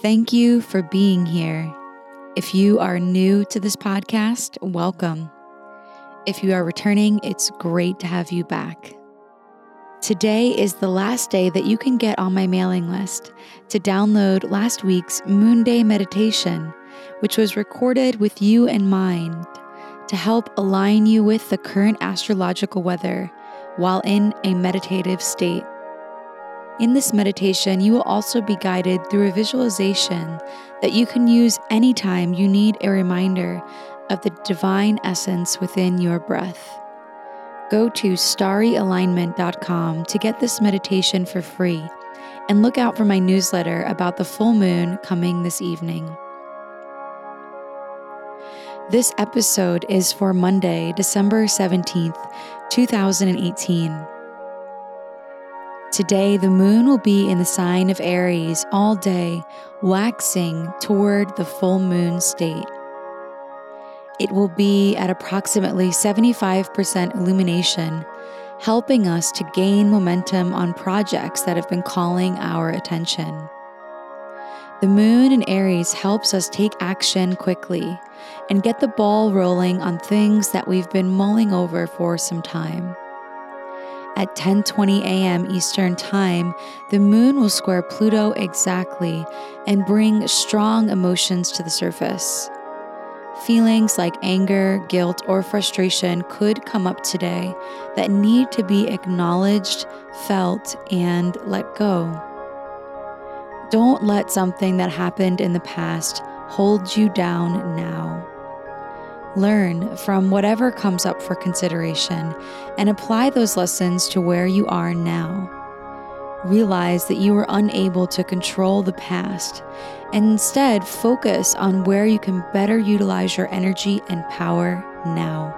Thank you for being here. If you are new to this podcast, welcome. If you are returning, it's great to have you back. Today is the last day that you can get on my mailing list to download last week's Moon Day meditation, which was recorded with you in mind to help align you with the current astrological weather while in a meditative state. In this meditation, you will also be guided through a visualization that you can use anytime you need a reminder of the divine essence within your breath. Go to starryalignment.com to get this meditation for free and look out for my newsletter about the full moon coming this evening. This episode is for Monday, December 17th, 2018. Today, the moon will be in the sign of Aries all day, waxing toward the full moon state. It will be at approximately 75% illumination, helping us to gain momentum on projects that have been calling our attention. The moon in Aries helps us take action quickly and get the ball rolling on things that we've been mulling over for some time at 10:20 a.m. Eastern Time, the moon will square Pluto exactly and bring strong emotions to the surface. Feelings like anger, guilt, or frustration could come up today that need to be acknowledged, felt, and let go. Don't let something that happened in the past hold you down now. Learn from whatever comes up for consideration and apply those lessons to where you are now. Realize that you were unable to control the past and instead focus on where you can better utilize your energy and power now.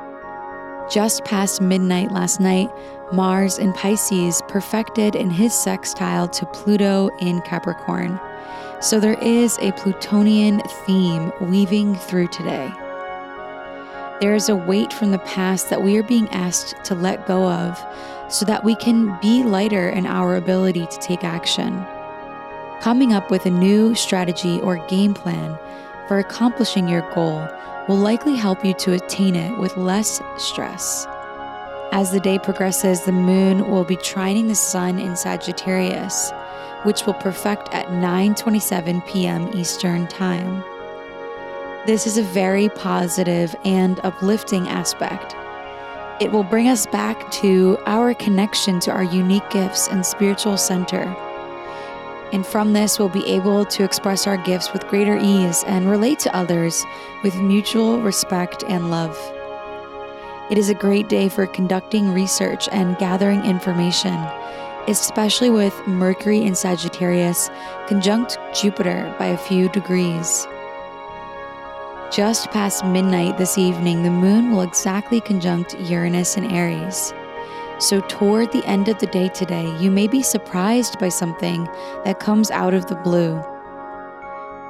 Just past midnight last night, Mars in Pisces perfected in his sextile to Pluto in Capricorn. So there is a Plutonian theme weaving through today. There is a weight from the past that we are being asked to let go of so that we can be lighter in our ability to take action. Coming up with a new strategy or game plan for accomplishing your goal will likely help you to attain it with less stress. As the day progresses, the moon will be trining the sun in Sagittarius, which will perfect at 9:27 p.m. Eastern Time. This is a very positive and uplifting aspect. It will bring us back to our connection to our unique gifts and spiritual center. And from this, we'll be able to express our gifts with greater ease and relate to others with mutual respect and love. It is a great day for conducting research and gathering information, especially with Mercury in Sagittarius conjunct Jupiter by a few degrees. Just past midnight this evening, the moon will exactly conjunct Uranus and Aries. So, toward the end of the day today, you may be surprised by something that comes out of the blue.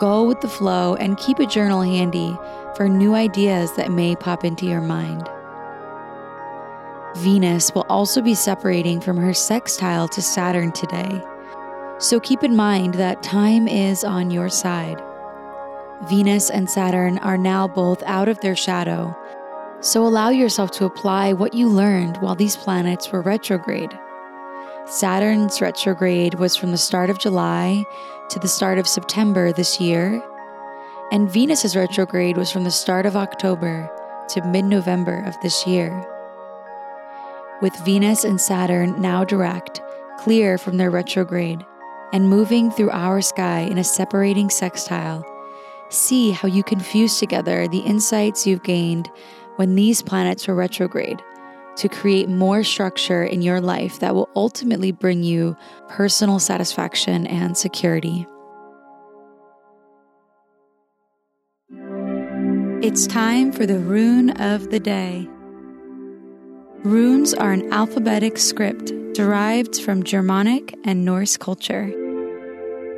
Go with the flow and keep a journal handy for new ideas that may pop into your mind. Venus will also be separating from her sextile to Saturn today. So keep in mind that time is on your side. Venus and Saturn are now both out of their shadow, so allow yourself to apply what you learned while these planets were retrograde. Saturn's retrograde was from the start of July to the start of September this year, and Venus's retrograde was from the start of October to mid November of this year. With Venus and Saturn now direct, clear from their retrograde, and moving through our sky in a separating sextile, See how you can fuse together the insights you've gained when these planets were retrograde to create more structure in your life that will ultimately bring you personal satisfaction and security. It's time for the rune of the day. Runes are an alphabetic script derived from Germanic and Norse culture.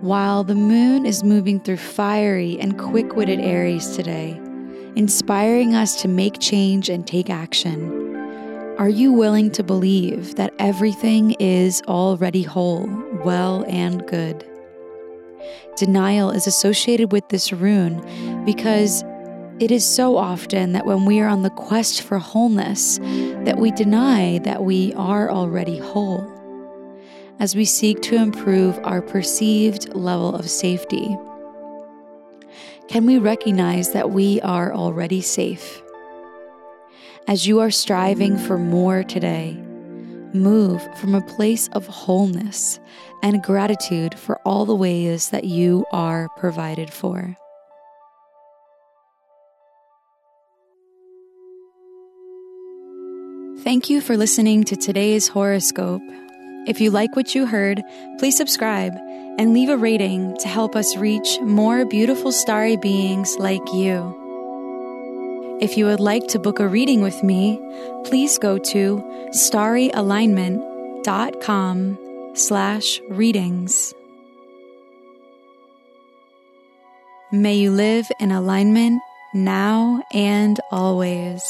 While the moon is moving through fiery and quick witted Aries today, inspiring us to make change and take action, are you willing to believe that everything is already whole, well, and good? Denial is associated with this rune because it is so often that when we are on the quest for wholeness, that we deny that we are already whole. As we seek to improve our perceived level of safety, can we recognize that we are already safe? As you are striving for more today, move from a place of wholeness and gratitude for all the ways that you are provided for. Thank you for listening to today's horoscope. If you like what you heard, please subscribe and leave a rating to help us reach more beautiful starry beings like you. If you would like to book a reading with me, please go to starryalignment.com slash readings. May you live in alignment now and always.